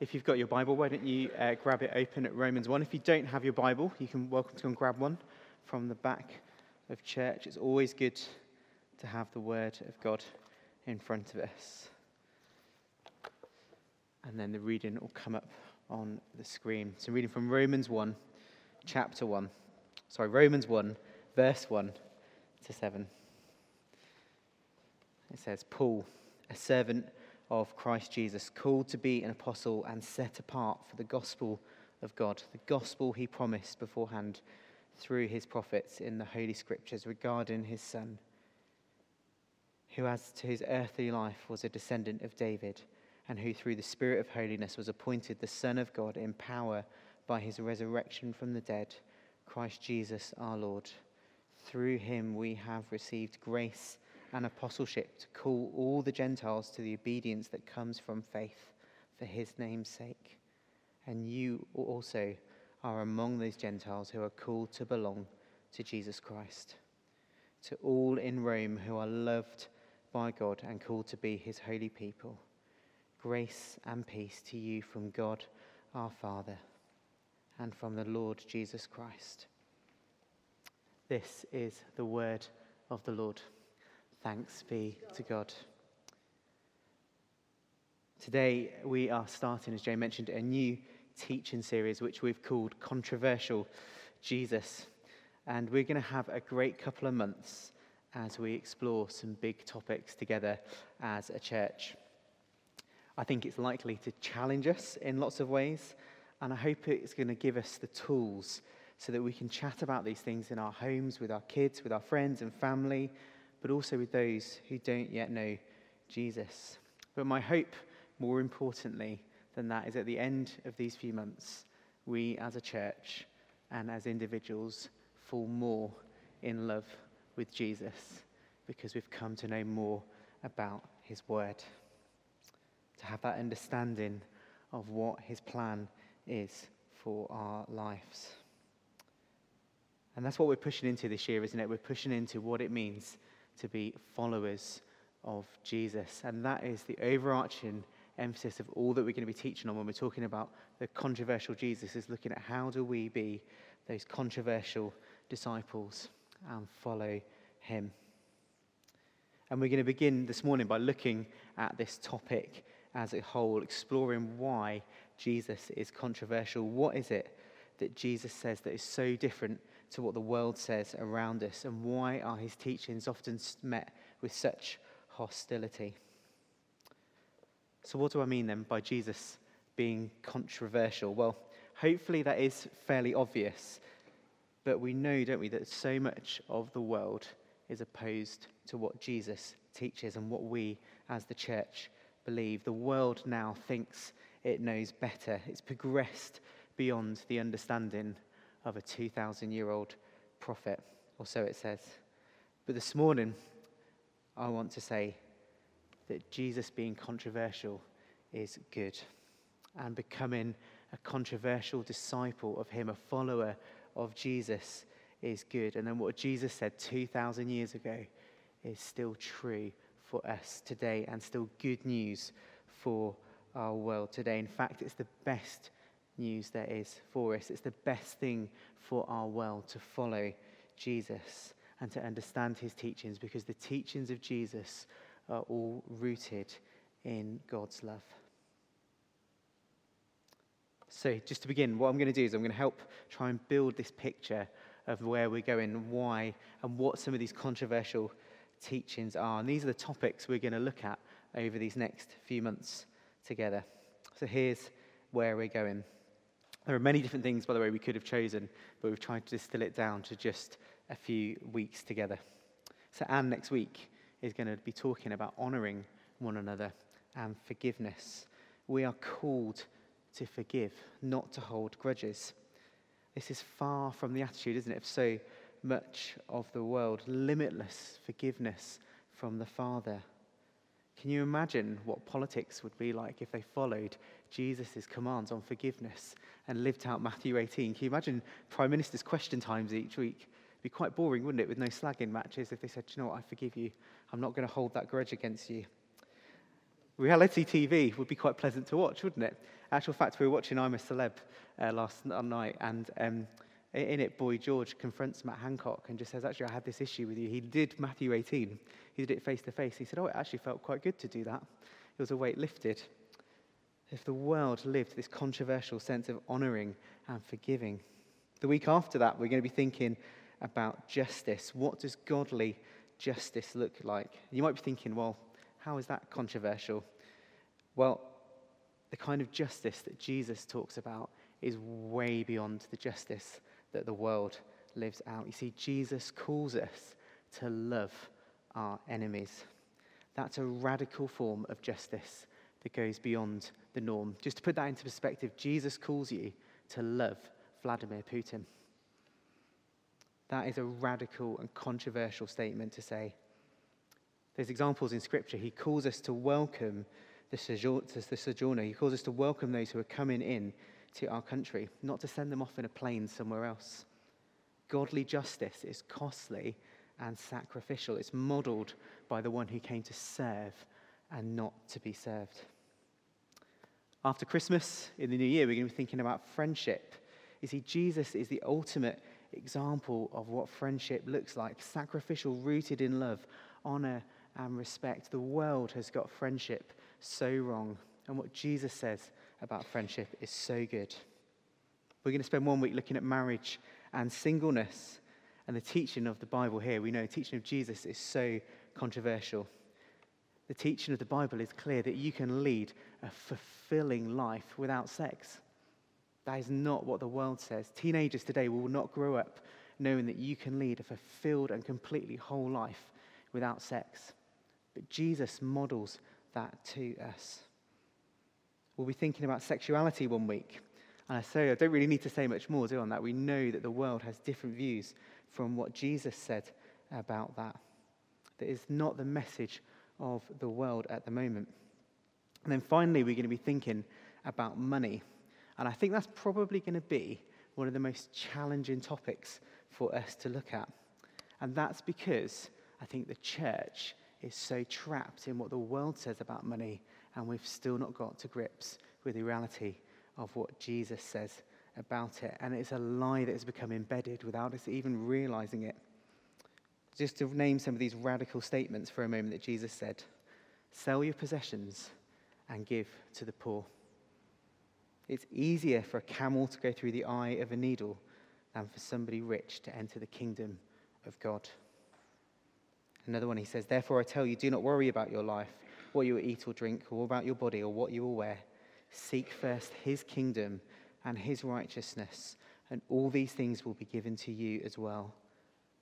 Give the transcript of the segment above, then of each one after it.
If you've got your Bible, why don't you uh, grab it open at Romans 1? If you don't have your Bible, you can welcome to go and grab one from the back of church. It's always good to have the Word of God in front of us. And then the reading will come up on the screen. So, reading from Romans 1, chapter 1. Sorry, Romans 1, verse 1 to 7. It says, Paul, a servant of Christ Jesus, called to be an apostle and set apart for the gospel of God, the gospel he promised beforehand through his prophets in the Holy Scriptures regarding his Son, who, as to his earthly life, was a descendant of David, and who, through the Spirit of holiness, was appointed the Son of God in power by his resurrection from the dead, Christ Jesus our Lord. Through him we have received grace and apostleship to call all the Gentiles to the obedience that comes from faith for his name's sake. And you also are among those Gentiles who are called to belong to Jesus Christ. To all in Rome who are loved by God and called to be his holy people, grace and peace to you from God our Father and from the Lord Jesus Christ. This is the word of the Lord. Thanks be to God. Today, we are starting, as Jay mentioned, a new teaching series which we've called Controversial Jesus. And we're going to have a great couple of months as we explore some big topics together as a church. I think it's likely to challenge us in lots of ways, and I hope it's going to give us the tools so that we can chat about these things in our homes, with our kids, with our friends and family, but also with those who don't yet know Jesus. But my hope, more importantly than that, is at the end of these few months, we as a church and as individuals fall more in love with Jesus because we've come to know more about his word, to have that understanding of what his plan is for our lives. And that's what we're pushing into this year, isn't it? We're pushing into what it means to be followers of Jesus. And that is the overarching emphasis of all that we're going to be teaching on when we're talking about the controversial Jesus, is looking at how do we be those controversial disciples and follow him. And we're going to begin this morning by looking at this topic as a whole, exploring why Jesus is controversial. What is it that Jesus says that is so different to what the world says around us? And why are his teachings often met with such hostility? So, what do I mean then by Jesus being controversial? Well, hopefully that is fairly obvious. But we know, don't we, that so much of the world is opposed to what Jesus teaches and what we as the church believe. The world now thinks it knows better. It's progressed beyond the understanding of a 2,000 year old prophet, or so it says. But this morning, I want to say that Jesus being controversial is good, and becoming a controversial disciple of Him, a follower of Jesus, is good. And then what Jesus said 2,000 years ago is still true for us today and still good news for our world today. In fact, it's the best news there is for us. It's the best thing for our world to follow Jesus and to understand his teachings because the teachings of Jesus are all rooted in God's love. So, just to begin, what I'm going to do is I'm going to help try and build this picture of where we're going, why, and what some of these controversial teachings are. And these are the topics we're going to look at over these next few months together. So, here's where we're going. There are many different things, by the way, we could have chosen, but we've tried to distill it down to just a few weeks together. So, Anne next week is going to be talking about honoring one another and forgiveness. We are called to forgive, not to hold grudges. This is far from the attitude, isn't it, of so much of the world? Limitless forgiveness from the Father. Can you imagine what politics would be like if they followed Jesus' commands on forgiveness and lived out Matthew 18? Can you imagine Prime Minister's question times each week? It'd be quite boring, wouldn't it, with no slagging matches if they said, you know what, I forgive you. I'm not going to hold that grudge against you. Reality TV would be quite pleasant to watch, wouldn't it? Actual fact, we were watching I'm a Celeb uh, last night, and um, in it, Boy George confronts Matt Hancock and just says, Actually, I had this issue with you. He did Matthew 18, he did it face to face. He said, Oh, it actually felt quite good to do that. It was a weight lifted. If the world lived this controversial sense of honouring and forgiving, the week after that, we're going to be thinking about justice. What does godly justice look like? You might be thinking, well, how is that controversial? Well, the kind of justice that Jesus talks about is way beyond the justice that the world lives out. You see, Jesus calls us to love our enemies. That's a radical form of justice that goes beyond the norm. Just to put that into perspective, Jesus calls you to love Vladimir Putin. That is a radical and controversial statement to say. There's examples in Scripture. He calls us to welcome the, sojourner. He calls us to welcome those who are coming in to our country, not to send them off in a plane somewhere else. Godly justice is costly and sacrificial. It's modeled by the one who came to serve and not to be served. After Christmas, in the new year, we're going to be thinking about friendship. You see, Jesus is the ultimate example of what friendship looks like sacrificial, rooted in love, honor, and respect. The world has got friendship so wrong. And what Jesus says about friendship is so good. We're going to spend one week looking at marriage and singleness. And the teaching of the Bible here, we know the teaching of Jesus is so controversial. The teaching of the Bible is clear that you can lead a fulfilling life without sex. That is not what the world says. Teenagers today will not grow up knowing that you can lead a fulfilled and completely whole life without sex. But Jesus models that to us. We'll be thinking about sexuality one week. And I say, I don't really need to say much more, do I, on that. We know that the world has different views from what Jesus said about that. That is not the message of the world at the moment. And then finally, we're going to be thinking about money. And I think that's probably going to be one of the most challenging topics for us to look at. And that's because I think the church is so trapped in what the world says about money, and we've still not got to grips with the reality of what Jesus says about it. And it's a lie that has become embedded without us even realizing it. Just to name some of these radical statements for a moment that Jesus said sell your possessions and give to the poor. It's easier for a camel to go through the eye of a needle than for somebody rich to enter the kingdom of God. Another one, he says, Therefore I tell you, do not worry about your life, what you eat or drink, or about your body, or what you will wear. Seek first his kingdom and his righteousness, and all these things will be given to you as well.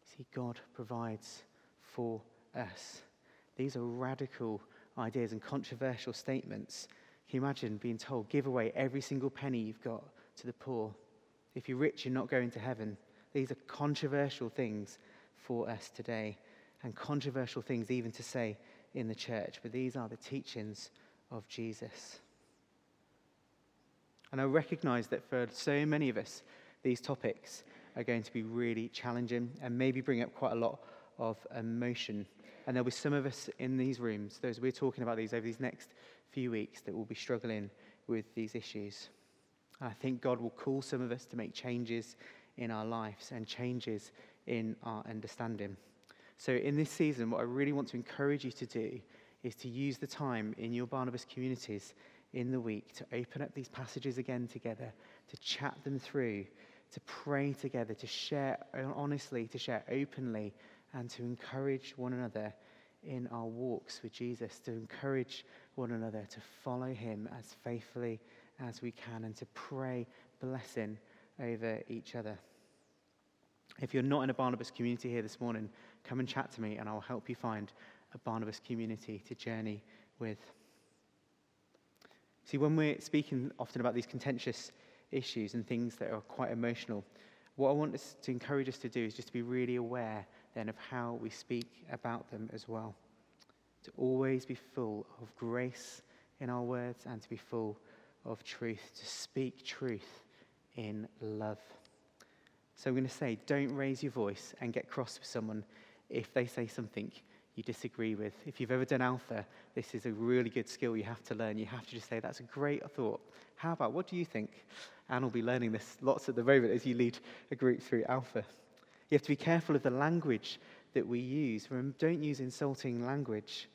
See, God provides for us. These are radical ideas and controversial statements. Can you imagine being told, give away every single penny you've got to the poor? If you're rich, you're not going to heaven. These are controversial things for us today and controversial things even to say in the church, but these are the teachings of Jesus. And I recognize that for so many of us, these topics are going to be really challenging and maybe bring up quite a lot of emotion. And there'll be some of us in these rooms, those we're talking about these over these next few weeks, that will be struggling with these issues. I think God will call some of us to make changes in our lives and changes in our understanding. So, in this season, what I really want to encourage you to do is to use the time in your Barnabas communities in the week to open up these passages again together, to chat them through, to pray together, to share honestly, to share openly, and to encourage one another in our walks with Jesus, to encourage one another to follow him as faithfully as we can, and to pray blessing over each other. If you're not in a Barnabas community here this morning, come and chat to me and I'll help you find a Barnabas community to journey with. See, when we're speaking often about these contentious issues and things that are quite emotional, what I want us to encourage us to do is just to be really aware then of how we speak about them as well. To always be full of grace in our words and to be full of truth, to speak truth in love. So I'm going to say, don't raise your voice and get cross with someone if they say something you disagree with. If you've ever done alpha, this is a really good skill you have to learn. You have to just say, That's a great thought. How about, what do you think? Anne will be learning this lots at the moment as you lead a group through alpha. You have to be careful of the language that we use. Don't use insulting language.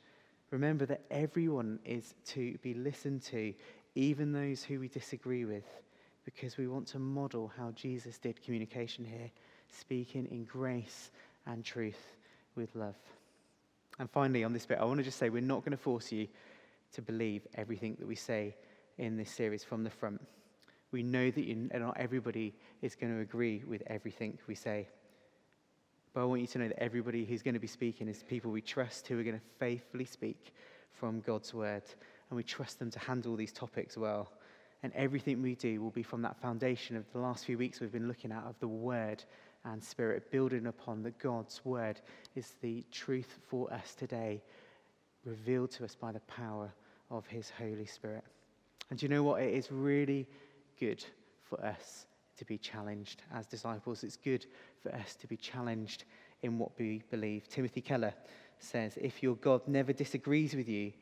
Remember that everyone is to be listened to, even those who we disagree with, because we want to model how Jesus did communication here, speaking in grace and truth with love. And finally, on this bit, I want to just say we're not going to force you to believe everything that we say in this series from the front. We know that you, not everybody is going to agree with everything we say. But I want you to know that everybody who's going to be speaking is people we trust who are going to faithfully speak from God's word. And we trust them to handle these topics well. And everything we do will be from that foundation of the last few weeks we've been looking at of the word and spirit, building upon that God's word is the truth for us today, revealed to us by the power of his Holy Spirit. And you know what? It is really good for us to be challenged as disciples. It's good for us to be challenged in what we believe. Timothy Keller says if your God never disagrees with you,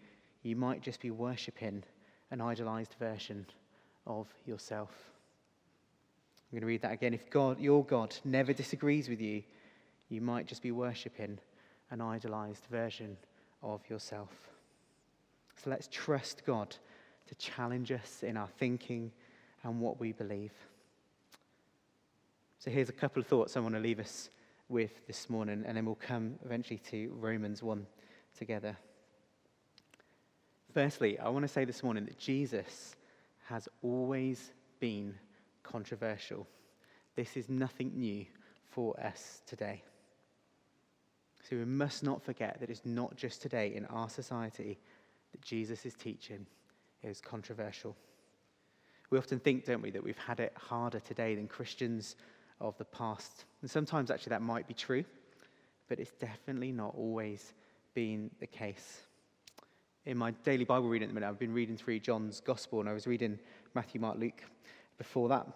you might just be worshipping an idolized version of yourself. I'm going to read that again. If God, your God never disagrees with you, you might just be worshipping an idolized version of yourself. So let's trust God to challenge us in our thinking and what we believe. So here's a couple of thoughts I want to leave us with this morning, and then we'll come eventually to Romans 1 together. Firstly, I want to say this morning that Jesus has always been controversial. This is nothing new for us today. So we must not forget that it's not just today in our society that Jesus is teaching is controversial. We often think, don't we, that we've had it harder today than Christians of the past. And sometimes actually that might be true, but it's definitely not always been the case. In my daily Bible reading at the minute, I've been reading through John's Gospel, and I was reading Matthew, Mark, Luke before that.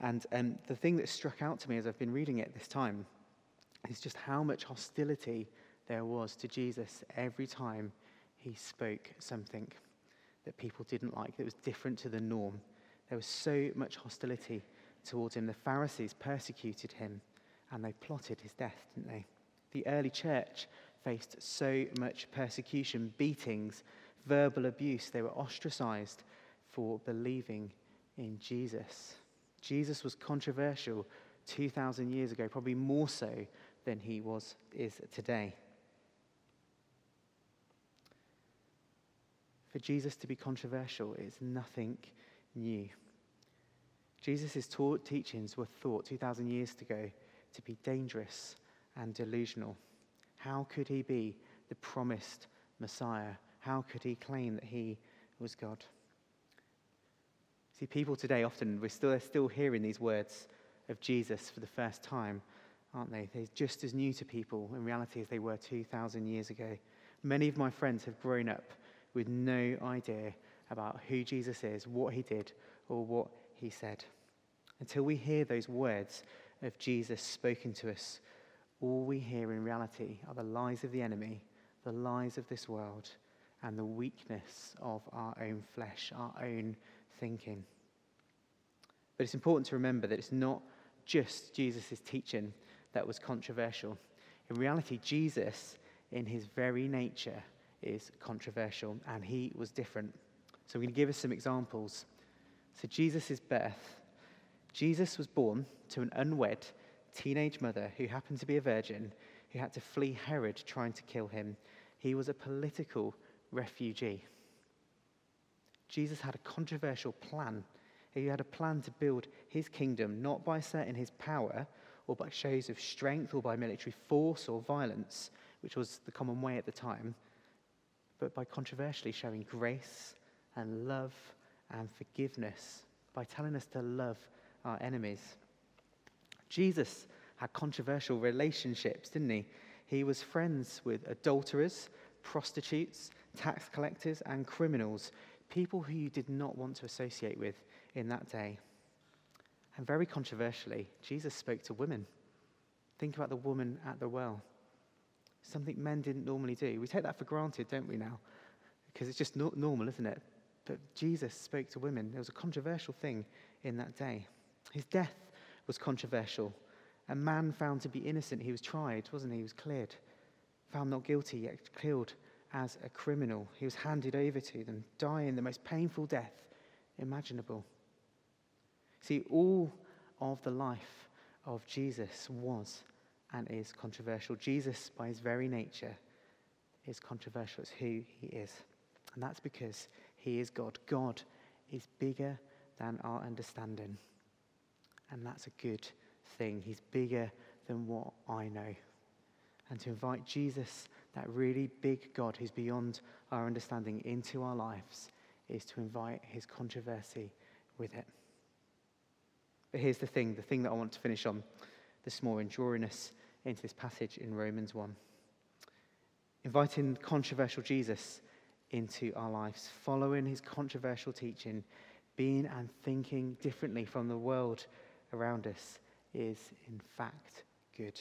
And um, the thing that struck out to me as I've been reading it this time is just how much hostility there was to Jesus every time he spoke something that people didn't like, that was different to the norm. There was so much hostility towards him. The Pharisees persecuted him and they plotted his death, didn't they? The early church faced so much persecution, beatings, verbal abuse. They were ostracized for believing in Jesus. Jesus was controversial 2,000 years ago, probably more so than he was, is today. For Jesus to be controversial is nothing new. Jesus' taught teachings were thought 2,000 years ago to be dangerous and delusional. How could he be the promised Messiah? How could he claim that he was God? See, people today often, we're still, they're still hearing these words of Jesus for the first time, aren't they? They're just as new to people in reality as they were 2,000 years ago. Many of my friends have grown up with no idea about who Jesus is, what he did, or what he said. Until we hear those words of Jesus spoken to us, all we hear in reality are the lies of the enemy, the lies of this world, and the weakness of our own flesh, our own thinking. But it's important to remember that it's not just Jesus' teaching that was controversial. In reality, Jesus, in his very nature, is controversial, and he was different. So I'm going to give us some examples. So, Jesus' birth. Jesus was born to an unwed teenage mother who happened to be a virgin who had to flee Herod trying to kill him. He was a political refugee. Jesus had a controversial plan. He had a plan to build his kingdom not by asserting his power or by shows of strength or by military force or violence, which was the common way at the time, but by controversially showing grace and love and forgiveness, by telling us to love our enemies. Jesus had controversial relationships, didn't he? He was friends with adulterers, prostitutes, tax collectors, and criminals, people who you did not want to associate with in that day. And very controversially, Jesus spoke to women. Think about the woman at the well. something men didn't normally do. We take that for granted, don't we, now? Because it's just no- normal, isn't it? But Jesus spoke to women. It was a controversial thing in that day. His death was controversial. A man found to be innocent, he was tried, wasn't he? He was cleared. Found not guilty, yet killed as a criminal. He was handed over to them, dying the most painful death imaginable. See, all of the life of Jesus was and is controversial. Jesus, by his very nature, is controversial. It's who he is. And that's because he is God. God is bigger than our understanding. And that's a good thing. He's bigger than what I know. And to invite Jesus, that really big God who's beyond our understanding, into our lives is to invite his controversy with it. But here's the thing the thing that I want to finish on this morning, drawing us into this passage in Romans 1. Inviting controversial Jesus into our lives, following his controversial teaching, being and thinking differently from the world around us is, in fact, good.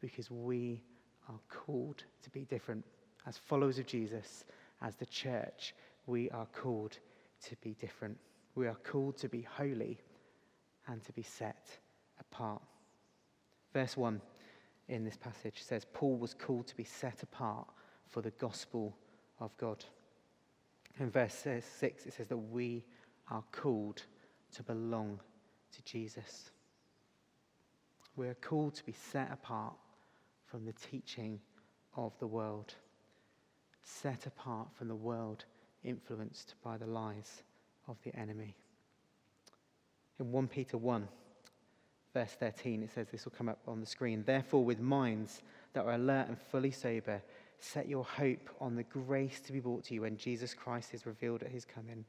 Because we are called to be different. As followers of Jesus, as the church, we are called to be different. We are called to be holy and to be set apart. Verse 1 in this passage says Paul was called to be set apart for the gospel of God. In verse 6, it says that we are called to belong to Jesus. We are called to be set apart from the teaching of the world, set apart from the world influenced by the lies of the enemy. In 1 Peter 1, verse 13, it says this will come up on the screen. Therefore, with minds that are alert and fully sober, set your hope on the grace to be brought to you when Jesus Christ is revealed at his coming.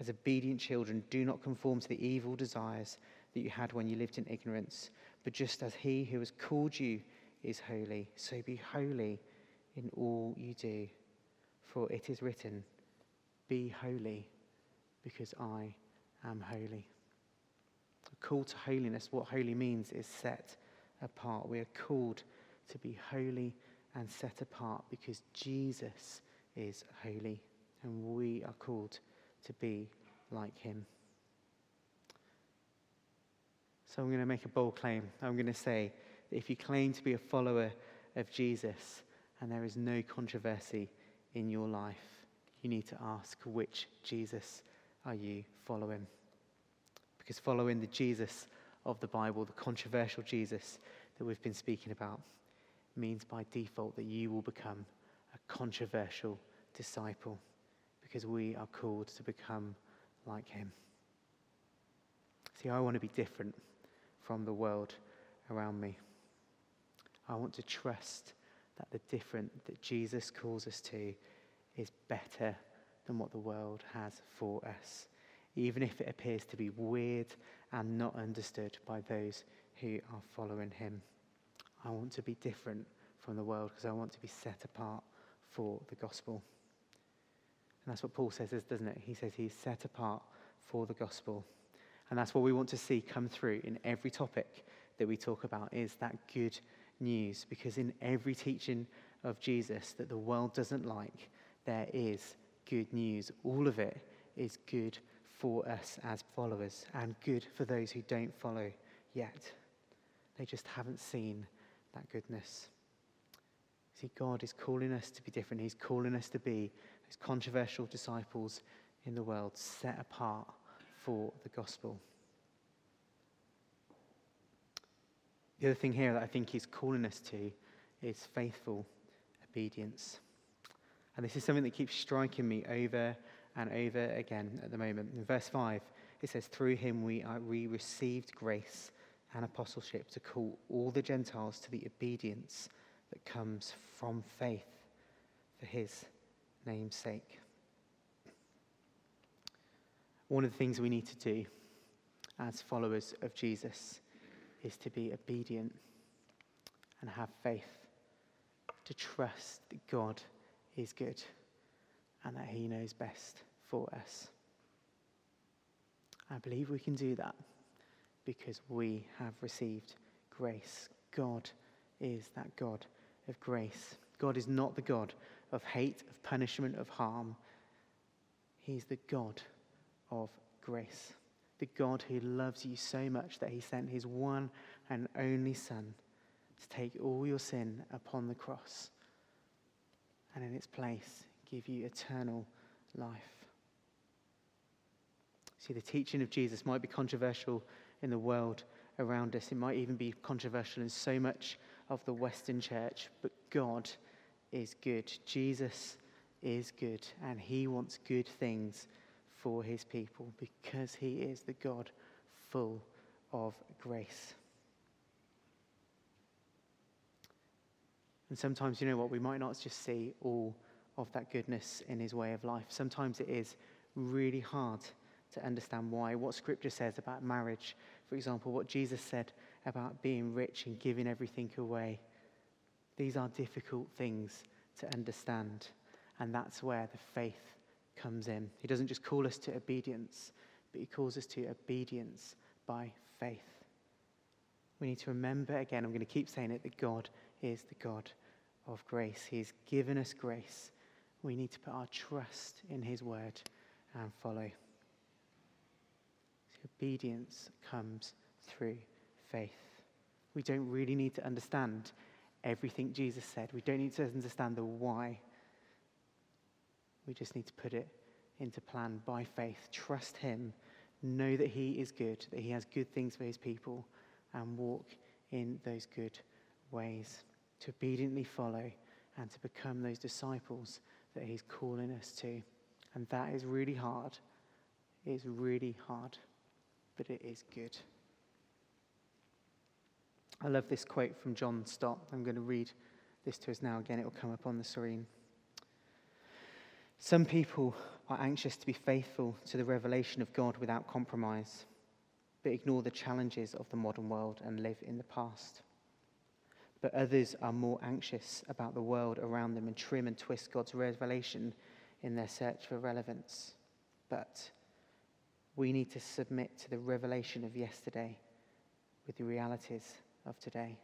As obedient children, do not conform to the evil desires that you had when you lived in ignorance, but just as he who has called you is holy, so be holy in all you do. For it is written, Be holy, because I am holy. A call to holiness, what holy means is set apart. We are called to be holy and set apart because Jesus is holy, and we are called to be like him. So I'm going to make a bold claim. I'm going to say that if you claim to be a follower of Jesus and there is no controversy in your life, you need to ask which Jesus are you following? Because following the Jesus of the Bible, the controversial Jesus that we've been speaking about, means by default that you will become a controversial disciple because we are called to become like him. See, I want to be different from the world around me. I want to trust that the different that Jesus calls us to is better than what the world has for us, even if it appears to be weird and not understood by those who are following him. I want to be different from the world because I want to be set apart for the gospel. That's what Paul says, is, doesn't it? He says he's set apart for the gospel. And that's what we want to see come through in every topic that we talk about is that good news. Because in every teaching of Jesus that the world doesn't like, there is good news. All of it is good for us as followers and good for those who don't follow yet. They just haven't seen that goodness. See, God is calling us to be different. He's calling us to be those controversial disciples in the world, set apart for the gospel. The other thing here that I think he's calling us to is faithful obedience. And this is something that keeps striking me over and over again at the moment. In verse 5, it says, Through him we, are, we received grace and apostleship to call all the Gentiles to the obedience that comes from faith for his name's sake. One of the things we need to do as followers of Jesus is to be obedient and have faith, to trust that God is good and that He knows best for us. I believe we can do that because we have received grace. God is that God of grace. God is not the God of hate, of punishment, of harm. He's the God of grace. The God who loves you so much that he sent his one and only Son to take all your sin upon the cross and in its place give you eternal life. See, the teaching of Jesus might be controversial in the world around us. It might even be controversial in so much of the Western church, but God is good. Jesus is good, and He wants good things for His people because He is the God full of grace. And sometimes, you know what, we might not just see all of that goodness in His way of life. Sometimes it is really hard to understand why, what Scripture says about marriage, for example, what Jesus said about being rich and giving everything away. These are difficult things to understand, and that's where the faith comes in. He doesn't just call us to obedience, but He calls us to obedience by faith. We need to remember again, I'm going to keep saying it, that God is the God of grace. He's given us grace. We need to put our trust in His word and follow. Obedience comes through faith. We don't really need to understand everything Jesus said. We don't need to understand the why. We just need to put it into plan by faith. Trust Him. Know that He is good, that He has good things for His people, and walk in those good ways. To obediently follow and to become those disciples that He's calling us to. And that is really hard. It is really hard but it is good. I love this quote from John Stott. I'm going to read this to us now again. It will come up on the screen. Some people are anxious to be faithful to the revelation of God without compromise, but ignore the challenges of the modern world and live in the past. But others are more anxious about the world around them and trim and twist God's revelation in their search for relevance. But we need to submit to the revelation of yesterday with the realities of today.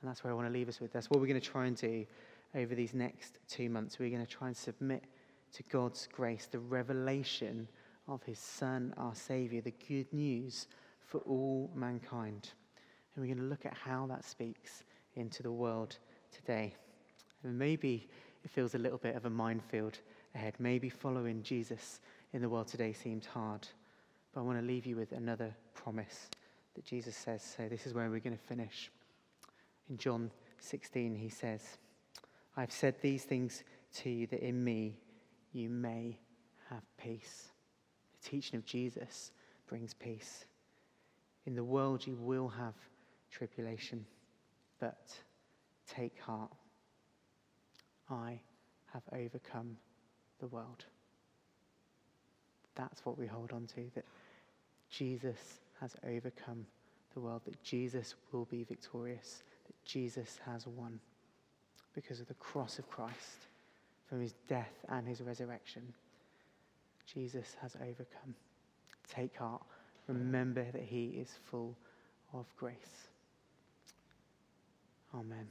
And that's where I want to leave us with. That's what we're going to try and do over these next two months. We're going to try and submit to God's grace, the revelation of His Son, our Savior, the good news for all mankind. And we're going to look at how that speaks into the world today. And maybe it feels a little bit of a minefield ahead. Maybe following Jesus in the world today seems hard. But I want to leave you with another promise that Jesus says. So this is where we're going to finish. In John 16, he says, I've said these things to you that in me you may have peace. The teaching of Jesus brings peace. In the world you will have tribulation, but take heart. I have overcome the world. That's what we hold on to that Jesus has overcome the world, that Jesus will be victorious, that Jesus has won because of the cross of Christ, from his death and his resurrection. Jesus has overcome. Take heart. Remember that he is full of grace. Amen.